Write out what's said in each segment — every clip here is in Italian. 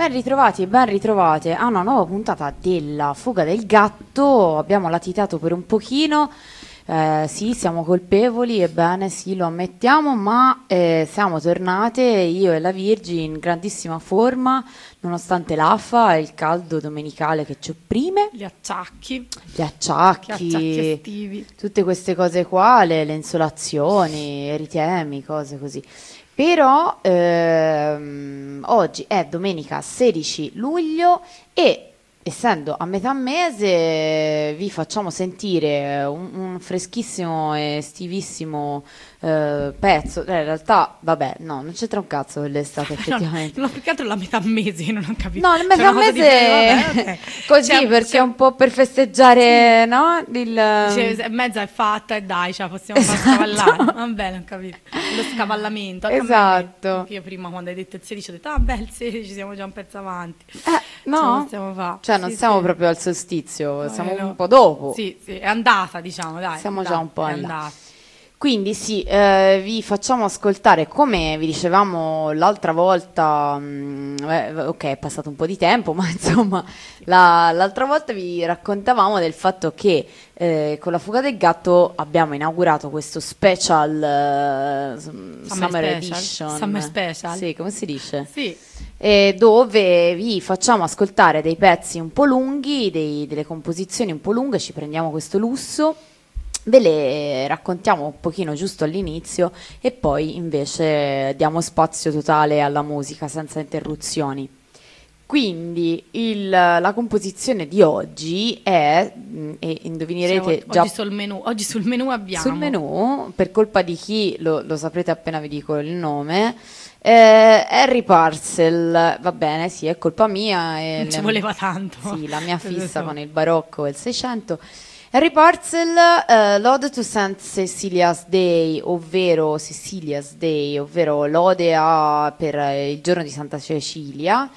Ben ritrovati e ben ritrovate a una nuova puntata della Fuga del Gatto. Abbiamo latitato per un pochino. Eh, sì, siamo colpevoli, ebbene sì, lo ammettiamo, ma eh, siamo tornate io e la Virgi in grandissima forma, nonostante l'affa e il caldo domenicale che ci opprime. Gli acciacchi. Gli acciacchi, acciacchi estivi. tutte queste cose qua, le, le insolazioni, eritemi, cose così. Però ehm, oggi è domenica 16 luglio e essendo a metà mese vi facciamo sentire un, un freschissimo e stivissimo eh, pezzo. Eh, in realtà, vabbè, no, non c'entra un cazzo l'estate effettivamente. No, no, più che altro la metà mese, non ho capito. No, C'è metà di mese breve, vabbè, ok. così Cioè, perché cioè, un po' per festeggiare, no? Il, Cioè, mezza è fatta e dai, la possiamo far Esatto. scavallare. Va bene, ho capito. Lo scavallamento. anche Esatto. io prima quando hai detto il 16 ho detto, ah beh, il 16 siamo già un pezzo avanti. Eh, Ce la no? possiamo fare. Cioè, non Sì, siamo sì. proprio al solstizio, Eh, siamo no. un po' dopo. Sì, sì, è andata, diciamo, dai. Siamo è già andata, un po' è andata. Quindi sì, eh, vi facciamo ascoltare, come vi dicevamo l'altra volta, mm, eh, ok, è passato un po' di tempo, ma insomma, la- l'altra volta vi raccontavamo del fatto che eh, con la fuga del gatto abbiamo inaugurato questo special eh, Summer, special? Edition. Summer special? Sì, come si dice? Sì, eh, dove vi facciamo ascoltare dei pezzi un po' lunghi, dei- delle composizioni un po' lunghe, ci prendiamo questo lusso, ve le raccontiamo un pochino giusto all'inizio e poi invece diamo spazio totale alla musica senza interruzioni. Quindi il- la composizione di oggi è, mh, e indovinerete Siamo- già oggi sul menù, oggi sul menù abbiamo sul menù, per colpa di chi, lo, lo saprete appena vi dico il nome, eh, Harry Parcel, va bene, sì, è colpa mia. Non ci le- voleva tanto. Sì, la mia fissa con il barocco e il 600. Harry Parcel, eh, Lode to St. Cecilia's Day, ovvero Cecilia's Day, ovvero lode a- per eh, il giorno di Santa Cecilia.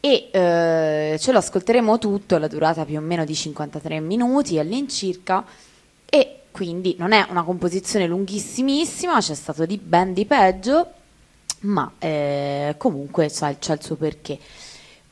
E eh, ce lo ascolteremo tutto, la durata più o meno di 53 minuti all'incirca. E quindi non è una composizione lunghissimissima, c'è stato di ben di peggio, ma eh, comunque c'ha il suo perché.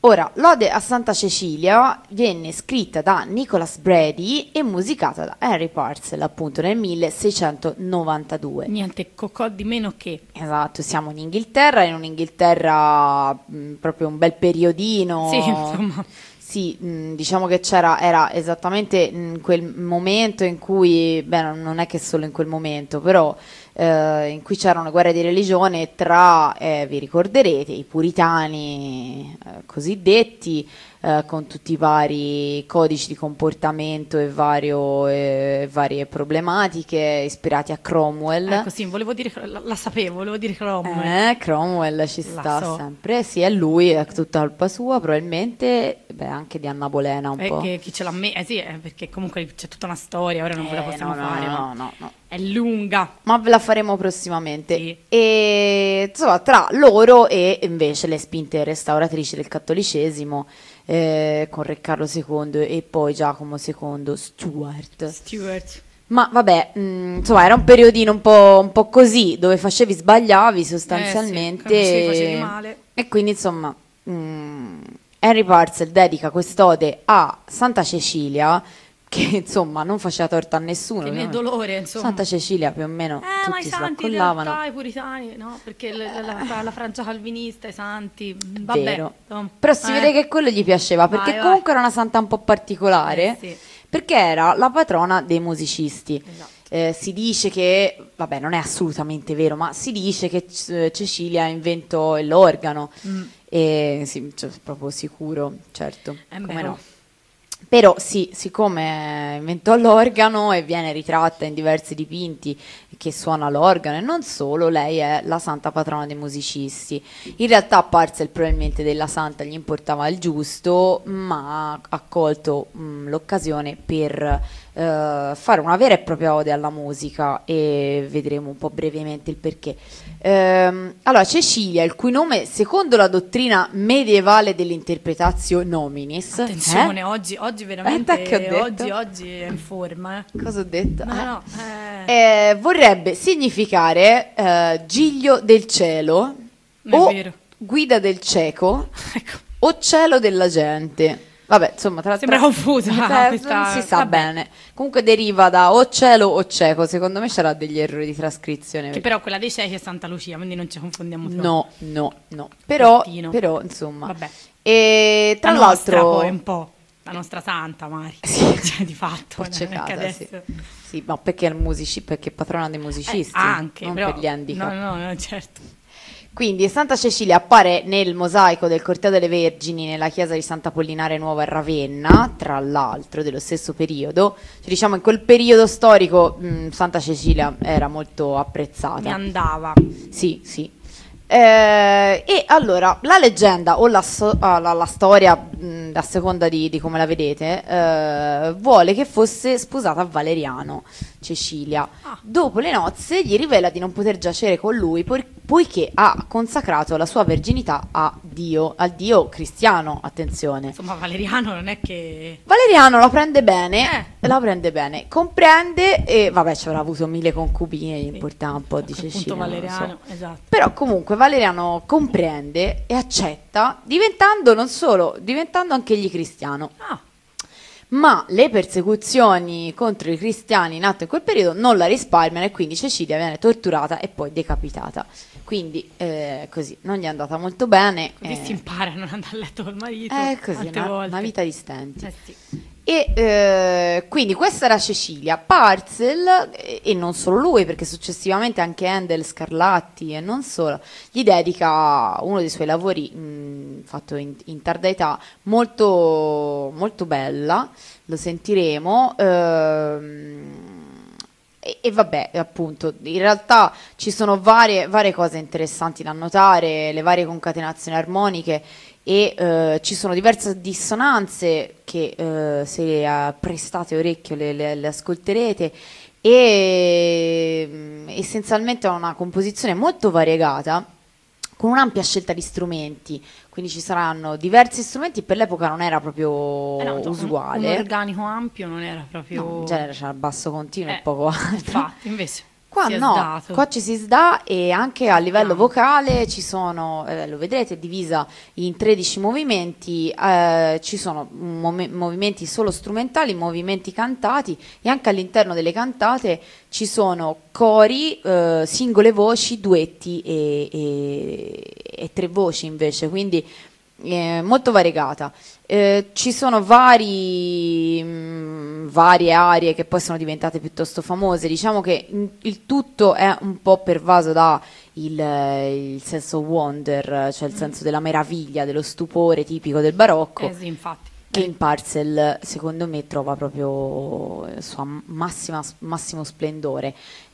Ora, Lode a Santa Cecilia venne scritta da Nicholas Brady e musicata da Harry Parcel appunto nel 1692. Niente cocò di meno che. Esatto, siamo in Inghilterra, in un'Inghilterra mh, proprio un bel periodino. Sì, insomma. Sì, mh, diciamo che c'era, era esattamente in quel momento in cui, beh, non è che solo in quel momento, però eh, in cui c'era una guerra di religione tra, eh, vi ricorderete, i puritani eh, cosiddetti, eh, con tutti i vari codici di comportamento e vario- e varie problematiche ispirati a Cromwell. Ecco, sì, volevo dire, la, la sapevo, volevo dire Cromwell. Eh, Cromwell ci La sta so. sempre. Sì, è lui, è tutta colpa sua, probabilmente, beh, anche di Anna Bolena un E po'. che chi ce l'ha me- eh sì, eh, perché comunque c'è tutta una storia, ora non ve la Eh, possiamo no, no, fare, no, ma no, no. è lunga. Ma ve la faremo prossimamente. Sì. E insomma, tra loro e invece le spinte restauratrici del cattolicesimo, eh, con Re Carlo II e poi Giacomo II Stuart. Stuart. Ma vabbè, mh, insomma, era un periodino un po', un po' così, dove facevi, sbagliavi sostanzialmente. Eh sì, facevi- male. E quindi, insomma, mh, Henry Parcel dedica quest'ode a Santa Cecilia, che insomma non faceva torto a nessuno. Che no? dolore, insomma. Santa Cecilia più o meno Eh, ma i tutti in collavano. realtà, i puritani, no? Perché la, la- la- Francia calvinista, i santi, mm, vabbè. Vero. insomma, Però si eh. vede che quello gli piaceva, perché Vai, vai. comunque era una santa un po' particolare, Eh, sì. perché era la patrona dei musicisti. Esatto. eh, si dice che, vabbè non è assolutamente vero, ma si dice che C- Cecilia inventò l'organo. Mm. E sì, cioè, proprio sicuro, certo. È come vero. no. Però sì, siccome inventò l'organo e viene ritratta in diversi dipinti che suona l'organo e non solo, lei è la santa patrona dei musicisti. In realtà a Parzel probabilmente della santa gli importava il giusto, ma ha colto mh, l'occasione per eh, fare una vera e propria ode alla musica e vedremo un po' brevemente il perché. Ehm, allora, Cecilia, il cui nome, secondo la dottrina medievale dell'interpretatio nominis, Attenzione, eh? oggi, oggi veramente, Eh, ho detto? oggi, oggi è in forma. Eh. Cosa ho detto? No, Eh. no, eh, Eh, vorrebbe significare eh, giglio del cielo o vero. guida del cieco ecco. o cielo della gente. Vabbè, insomma, tra Sembra tra- confusa Eh, questa- non si sa vabbè. bene. Comunque deriva da o cielo o cieco. Secondo me c'era degli errori di trascrizione. Che però quella dei ciechi è Santa Lucia, quindi non ci confondiamo troppo. No, no, no. Però, però insomma. Vabbè. E tra la nostra l'altro... poi un po', la nostra santa Mari, Sì. cioè di fatto, ciecata, adesso... sì. Sì, ma perché musici, perché è patrona dei musicisti, Eh, anche, non però, per gli handicap. No, no, no, certo. Quindi Santa Cecilia appare nel mosaico del Corteo delle Vergini nella chiesa di Sant'Apollinare Nuova a Ravenna, tra l'altro dello stesso periodo. Cioè, diciamo in quel periodo storico mh, Santa Cecilia era molto apprezzata. Mi andava. Sì, sì. Eh, e allora la leggenda o la, so- ah, la- la storia, mh, a seconda di, di come la vedete, eh, vuole che fosse sposata a Valeriano, Cecilia. Ah. Dopo le nozze gli rivela di non poter giacere con lui por- poiché ha consacrato la sua verginità a Dio, al Dio cristiano, attenzione. Insomma, Valeriano non è che... Valeriano la prende bene, Eh. la prende bene, comprende e vabbè ci avrà avuto mille concubine, gli Sì. importava un po' di Cecilia. lo so. Valeriano, esatto. Però comunque Valeriano comprende e accetta, diventando non solo, diventando anche egli cristiano. Ah, Ma le persecuzioni contro i cristiani in atto in quel periodo non la risparmiano e quindi Cecilia viene torturata e poi decapitata. Quindi eh, così non gli è andata molto bene. così eh, si impara a non andare a letto col marito. è così, tante una, una vita di stenti. Eh sì. E eh, quindi questa era Cecilia. Parzel, e, e non solo lui, perché successivamente anche Handel Scarlatti e non solo, gli dedica uno dei suoi lavori mh, fatto in, in tarda età, molto, molto bella, lo sentiremo. ehm, e, e vabbè, appunto, in realtà ci sono varie, varie cose interessanti da notare, le varie concatenazioni armoniche e eh, ci sono diverse dissonanze che eh, se prestate orecchio le, le- le ascolterete e mm, essenzialmente è una composizione molto variegata con un'ampia scelta di strumenti, quindi ci saranno diversi strumenti, per l'epoca non era proprio Eh no, usuale. Un organico ampio non era proprio... No, in genere c'era il basso continuo e Eh, poco altro. Infatti, invece... Qua si no, qua ci si sdà e anche a livello vocale ci sono, eh, lo vedrete, divisa in 13 movimenti, eh, ci sono mom- movimenti solo strumentali, movimenti cantati e anche all'interno delle cantate ci sono cori, eh, singole voci, duetti e, e- e tre voci invece, quindi eh, molto variegata. Eh, ci sono vari, mh, varie aree che poi sono diventate piuttosto famose. Diciamo che il tutto è un po' pervaso da il, eh, il senso wonder, cioè il senso della meraviglia, dello stupore tipico del barocco Eh sì, infatti. che in Parcel secondo me trova proprio il suo massima- massimo splendore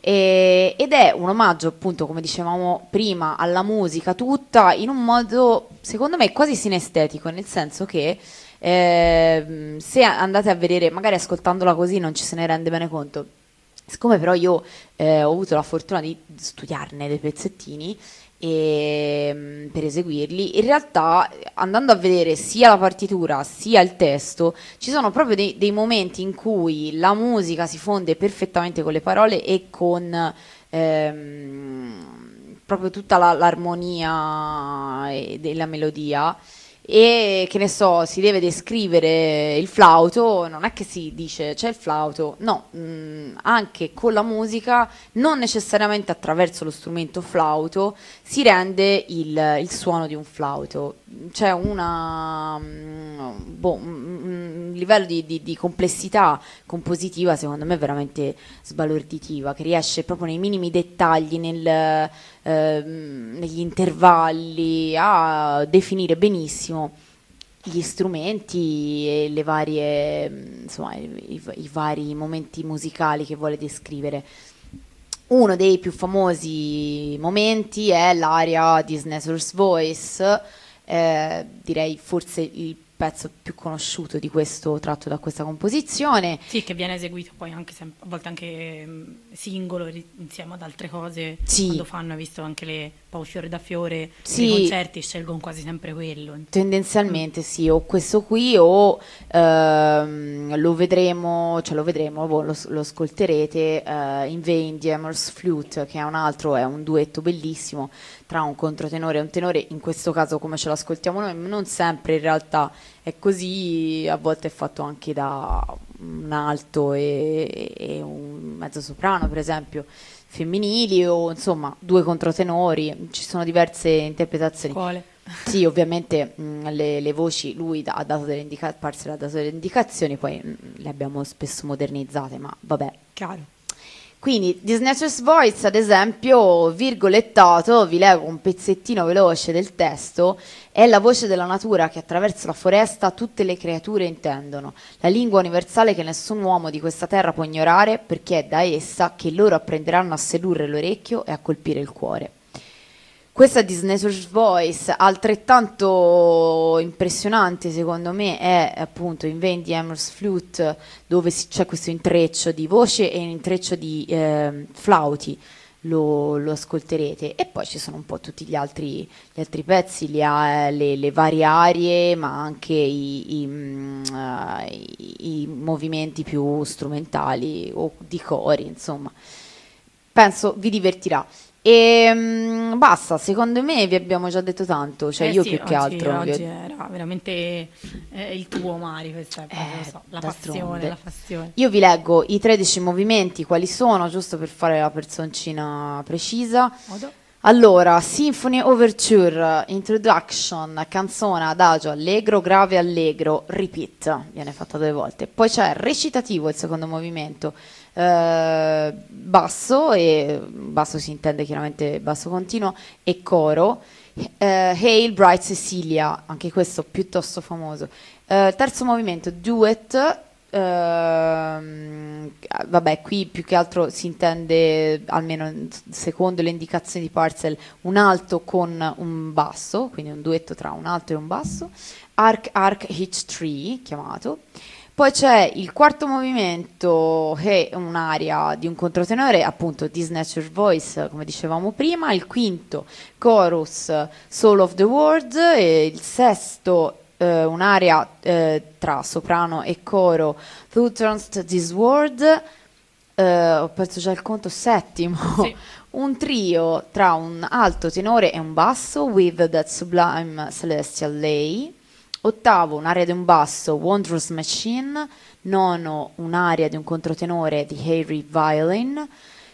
E- ed è un omaggio appunto come dicevamo prima alla musica tutta in un modo secondo me quasi sinestetico nel senso che ehm, se andate a vedere magari ascoltandola così non ci se ne rende bene conto. Siccome però io eh, ho avuto la fortuna di studiarne dei pezzettini e, mm, per eseguirli, in realtà andando a vedere sia la partitura sia il testo, ci sono proprio dei, dei momenti in cui la musica si fonde perfettamente con le parole e con ehm, proprio tutta la- l'armonia della melodia e che ne so, si deve descrivere il flauto, non è che si dice c'è il flauto, no, mh, anche con la musica, non necessariamente attraverso lo strumento flauto, si rende il, il suono di un flauto. C'è una, mh, boh, un livello di, di, di, complessità compositiva, secondo me, veramente sbalorditiva, che riesce proprio nei minimi dettagli, nel Ehm, negli intervalli, a definire benissimo gli strumenti e le varie, insomma, i, i, vari momenti musicali che vuole descrivere. Uno dei più famosi momenti è l'aria di Sneser's Voice, eh, direi forse il pezzo più conosciuto di questo tratto da questa composizione. Sì, che viene eseguito poi anche a volte anche singolo insieme ad altre cose. Sì. Quando fanno, hai visto anche le Pau Fiore da Fiore, sì. i concerti scelgono quasi sempre quello. Tendenzialmente mm. sì, o questo qui o ehm, lo vedremo, cioè lo vedremo, lo, lo ascolterete eh, in Vain di Emer's Flute, che è un altro, è un duetto bellissimo tra un controtenore e un tenore, in questo caso come ce l'ascoltiamo noi, non sempre in realtà è così, a volte è fatto anche da un alto e, e un mezzo soprano, per esempio, femminili o insomma due controtenori, ci sono diverse interpretazioni. Quale? Sì, ovviamente mh, le, le, voci lui ha dato delle indicazioni, ha dato delle indicazioni, poi mh, le abbiamo spesso modernizzate, ma vabbè. Chiaro. Quindi di Snatcher's Voice, ad esempio, virgolettato, vi leggo un pezzettino veloce del testo, è la voce della natura che attraverso la foresta tutte le creature intendono, la lingua universale che nessun uomo di questa terra può ignorare perché è da essa che loro apprenderanno a sedurre l'orecchio e a colpire il cuore. Questa Disney's Voice, altrettanto impressionante secondo me, è appunto in Vain di Flute, dove c'è questo intreccio di voce e un intreccio di eh, flauti. Lo, lo, ascolterete e poi ci sono un po' tutti gli altri, gli altri pezzi, le, le, le, varie arie, ma anche i, i, uh, i, i movimenti più strumentali o di cori, insomma. Penso vi divertirà. E mh, basta, secondo me vi abbiamo già detto tanto, cioè eh io sì, più oggi, che altro. Oggi era veramente eh, il tuo Mari, questa eh, so, la passione, la passione. Io vi leggo i 13 movimenti, quali sono, giusto per fare la personcina precisa. Modo. Allora, Symphony Overture, Introduction, canzone, adagio, allegro, grave, allegro, repeat, viene fatta due volte. Poi c'è recitativo, il secondo movimento, eh, basso, e basso si intende chiaramente basso continuo, e coro. Eh, Hail Bright Cecilia, anche questo piuttosto famoso. Eh, terzo movimento, duet, Uh, vabbè, qui più che altro si intende, almeno secondo le indicazioni di Parcel, un alto con un basso, quindi un duetto tra un alto e un basso. Arc Arc Hitch Tree, chiamato. Poi c'è il quarto movimento che è un'aria di un controtenore, appunto di Snatcher Voice, come dicevamo prima, il quinto chorus Soul of the World, e il sesto eh, un'area eh, tra soprano e coro, Who Turns to This World, eh, ho perso già il conto, settimo, sì. un trio tra un alto tenore e un basso, With That Sublime Celestial Lay, ottavo un'area di un basso, Wondrous Machine, nono un'area di un controtenore di Harry Violin,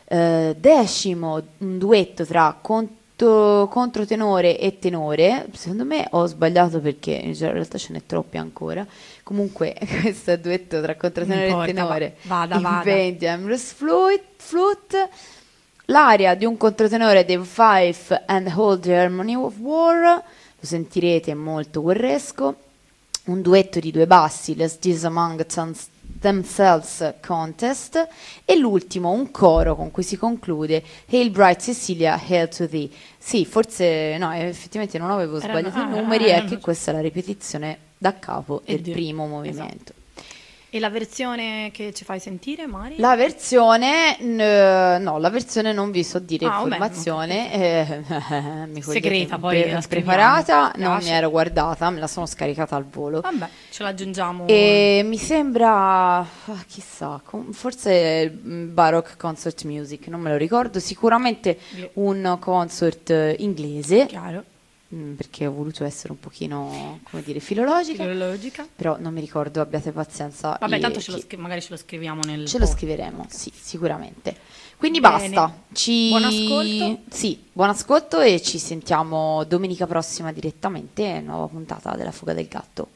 eh, decimo un duetto tra controtenore controtenore e tenore. Secondo me ho sbagliato perché in realtà ce n'è troppi ancora. Comunque, questo è duetto tra controtenore importa, e tenore. Vada, vada. Ambrose Flute, flute. L'aria di un controtenore dei Five and Hold the Harmony of War. Lo sentirete, è molto guerresco. Un duetto di due bassi, Let's This Among Themselves Contest e l'ultimo un coro con cui si conclude Hail Bright Cecilia, Hail to Thee. Sì, forse no, effettivamente non avevo sbagliato i numeri, è che questa è la ripetizione da capo del primo movimento. Esatto. E la versione che ci fai sentire, Mari? La versione, n- no, la versione non vi so dire ah, informazione, eh, mi Segreta poi. preparata, non mi ero guardata, me la sono scaricata al volo. Vabbè, ce l'aggiungiamo. E mi sembra, ah, chissà, forse Baroque Concert Music, non me lo ricordo, sicuramente un concert inglese. Chiaro Mm, perché ho voluto essere un pochino, come dire, filologica. Filologica. Però non mi ricordo, abbiate pazienza. Vabbè, tanto ce scri- magari ce lo scriviamo nel... Ce post. lo scriveremo, sì, sicuramente. Quindi Bene. basta. Ci... Buon ascolto. Sì, buon ascolto e ci sentiamo domenica prossima direttamente, nuova puntata della Fuga del Gatto.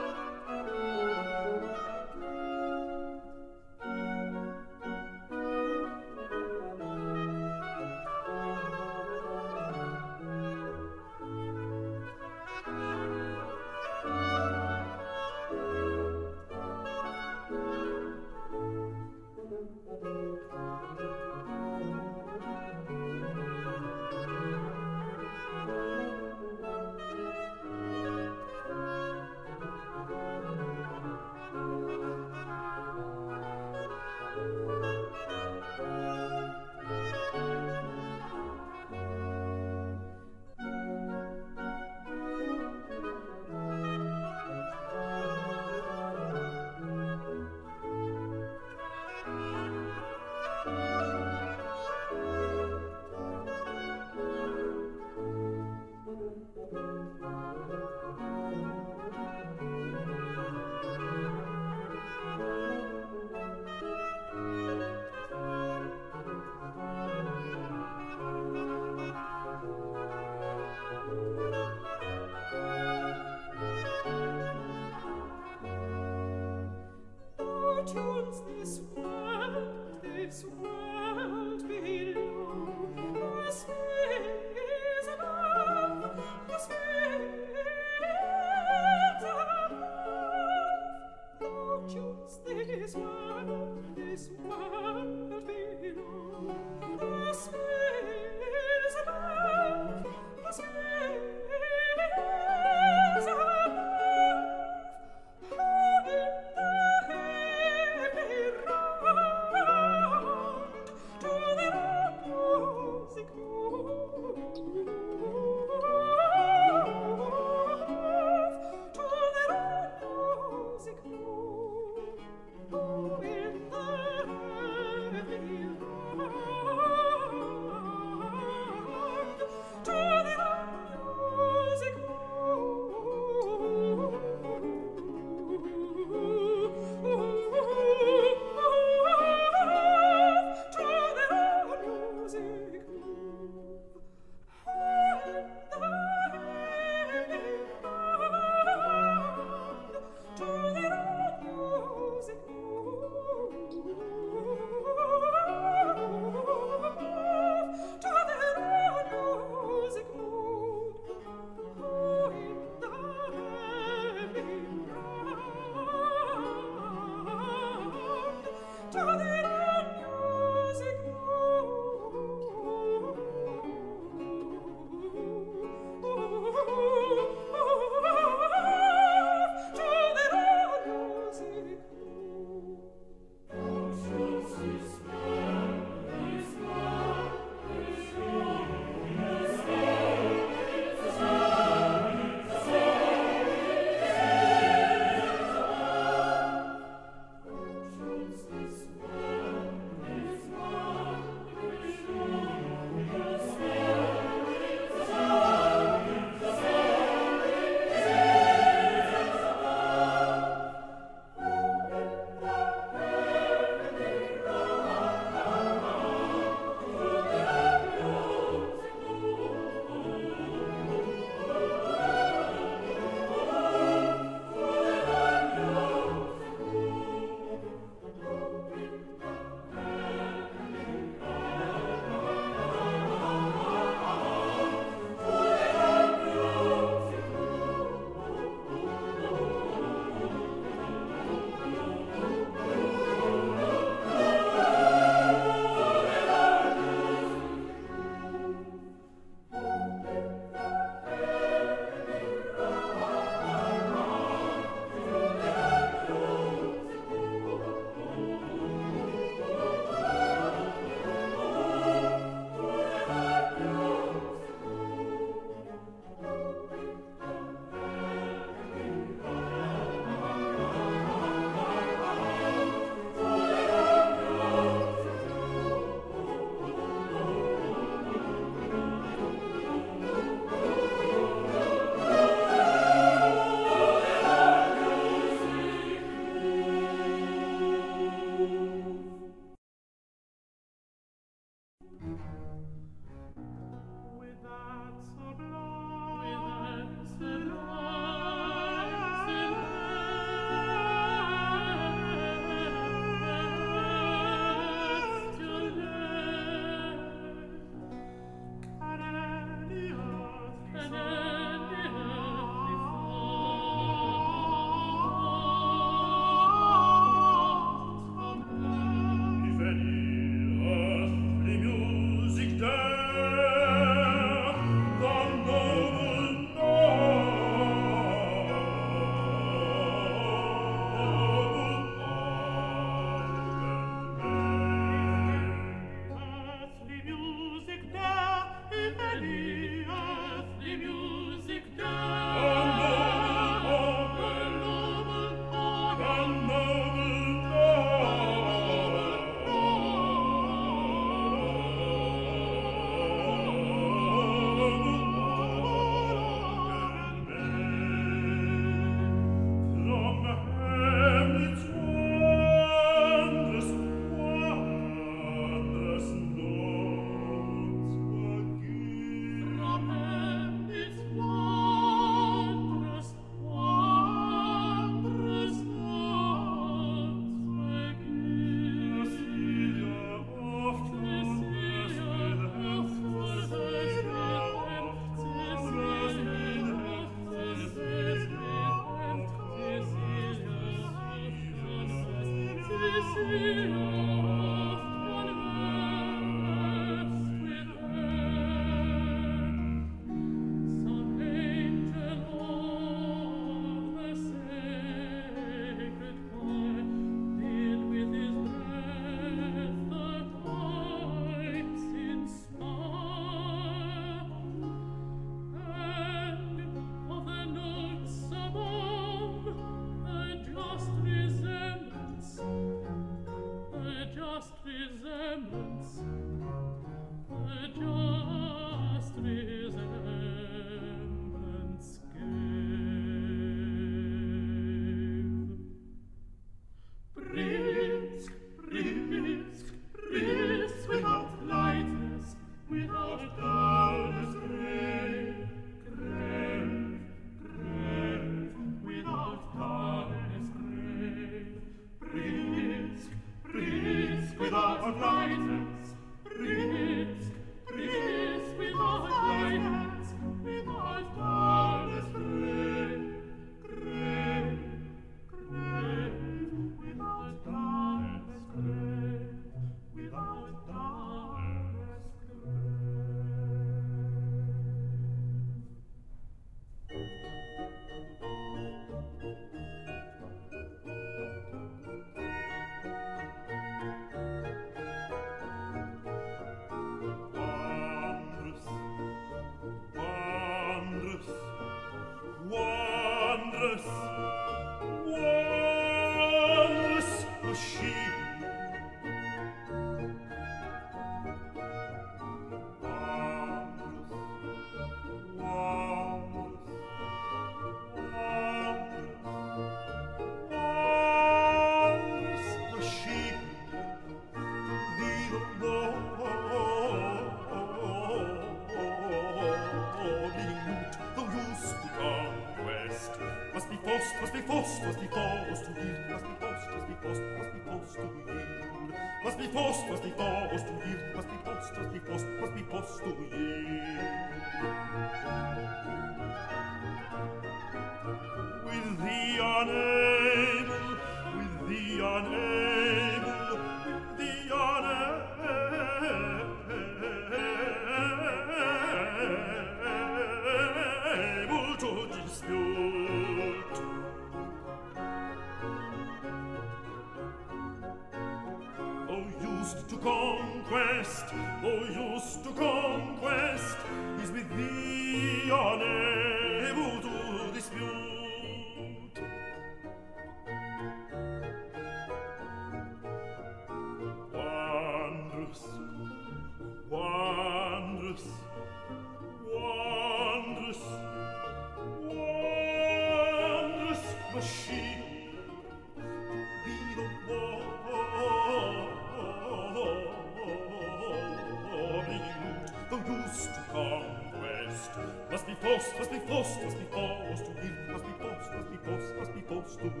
post, must be post, must be post to yield, must be post, must be post, must be post to yield,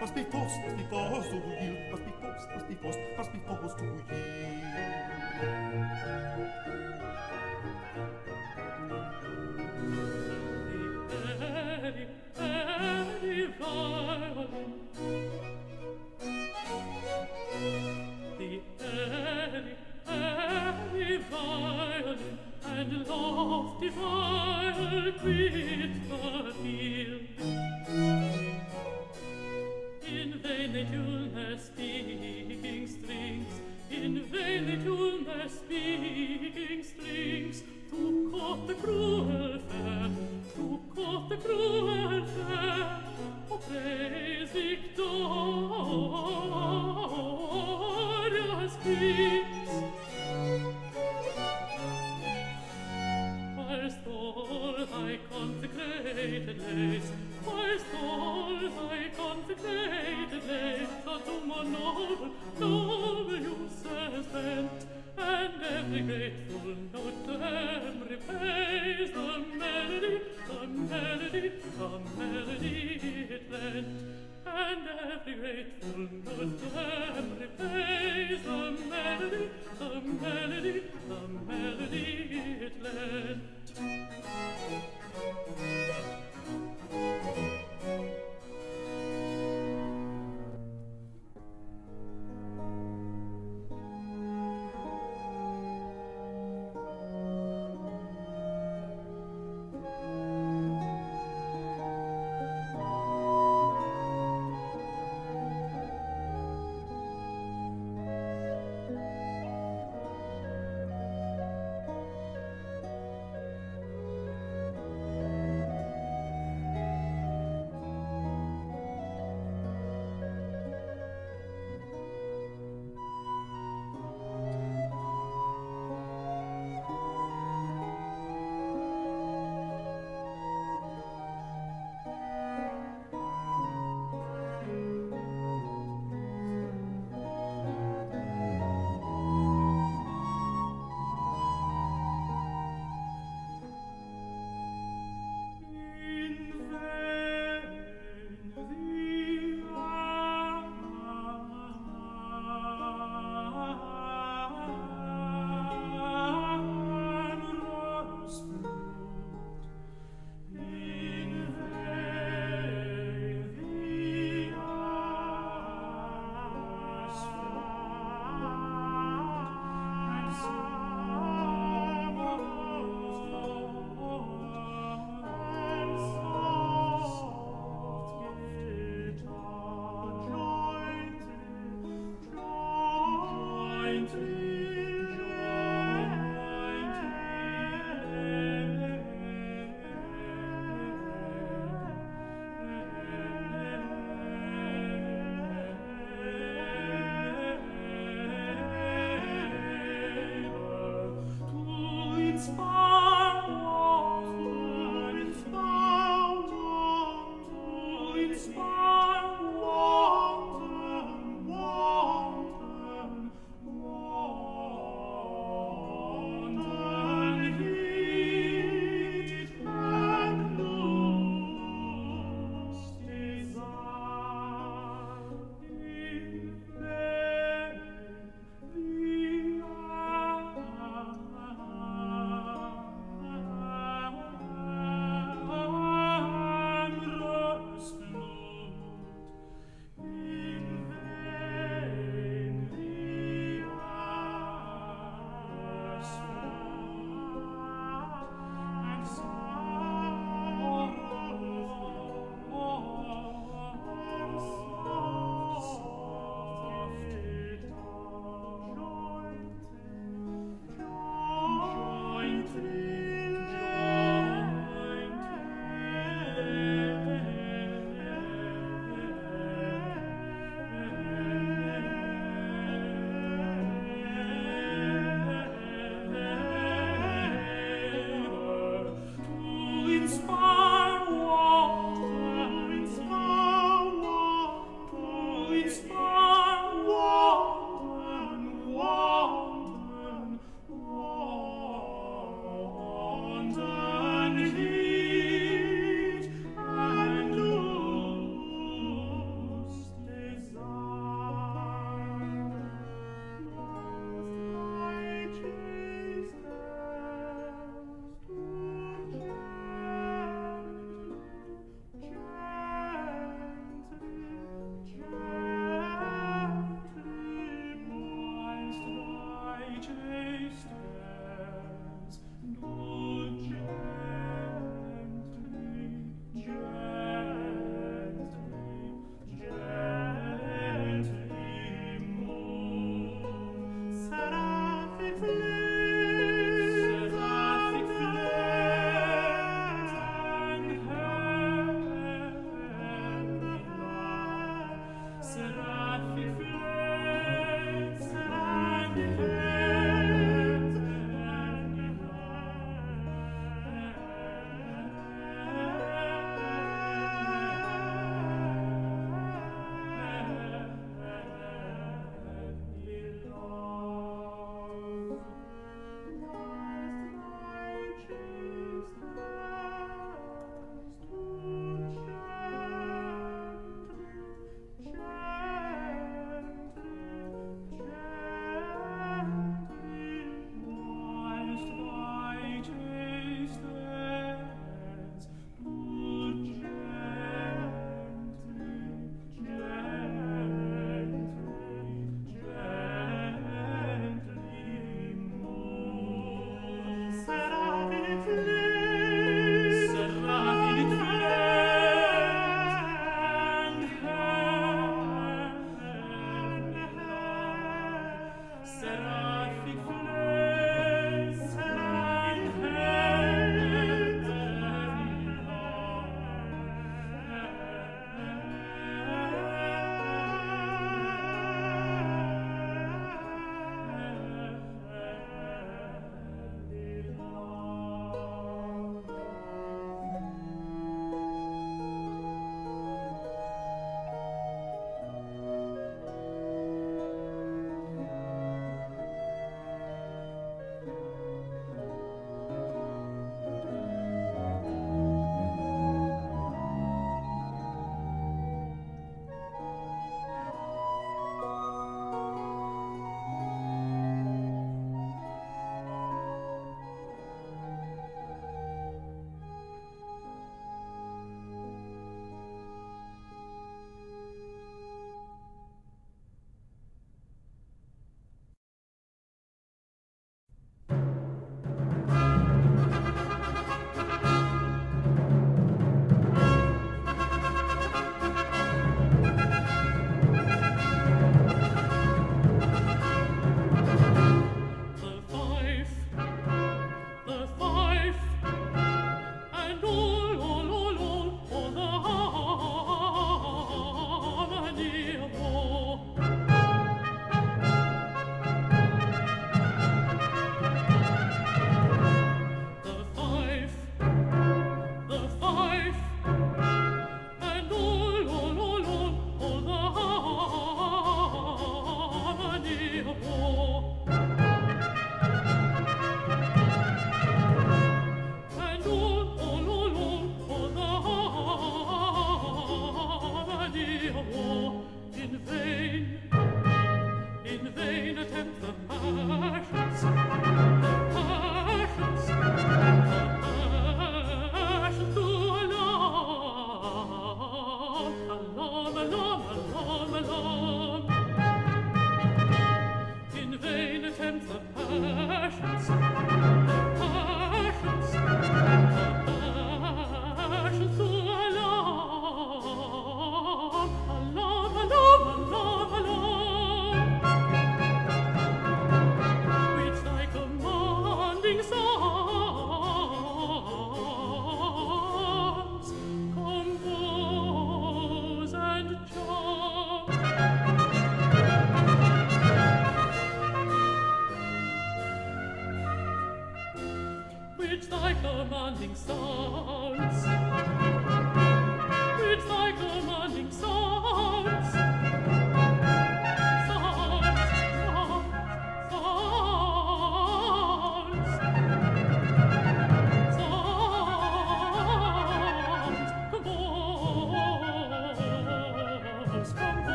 must be post, must be post to yield, must be post, must be post, must be post to yield.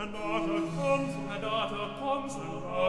Another comes, another comes, another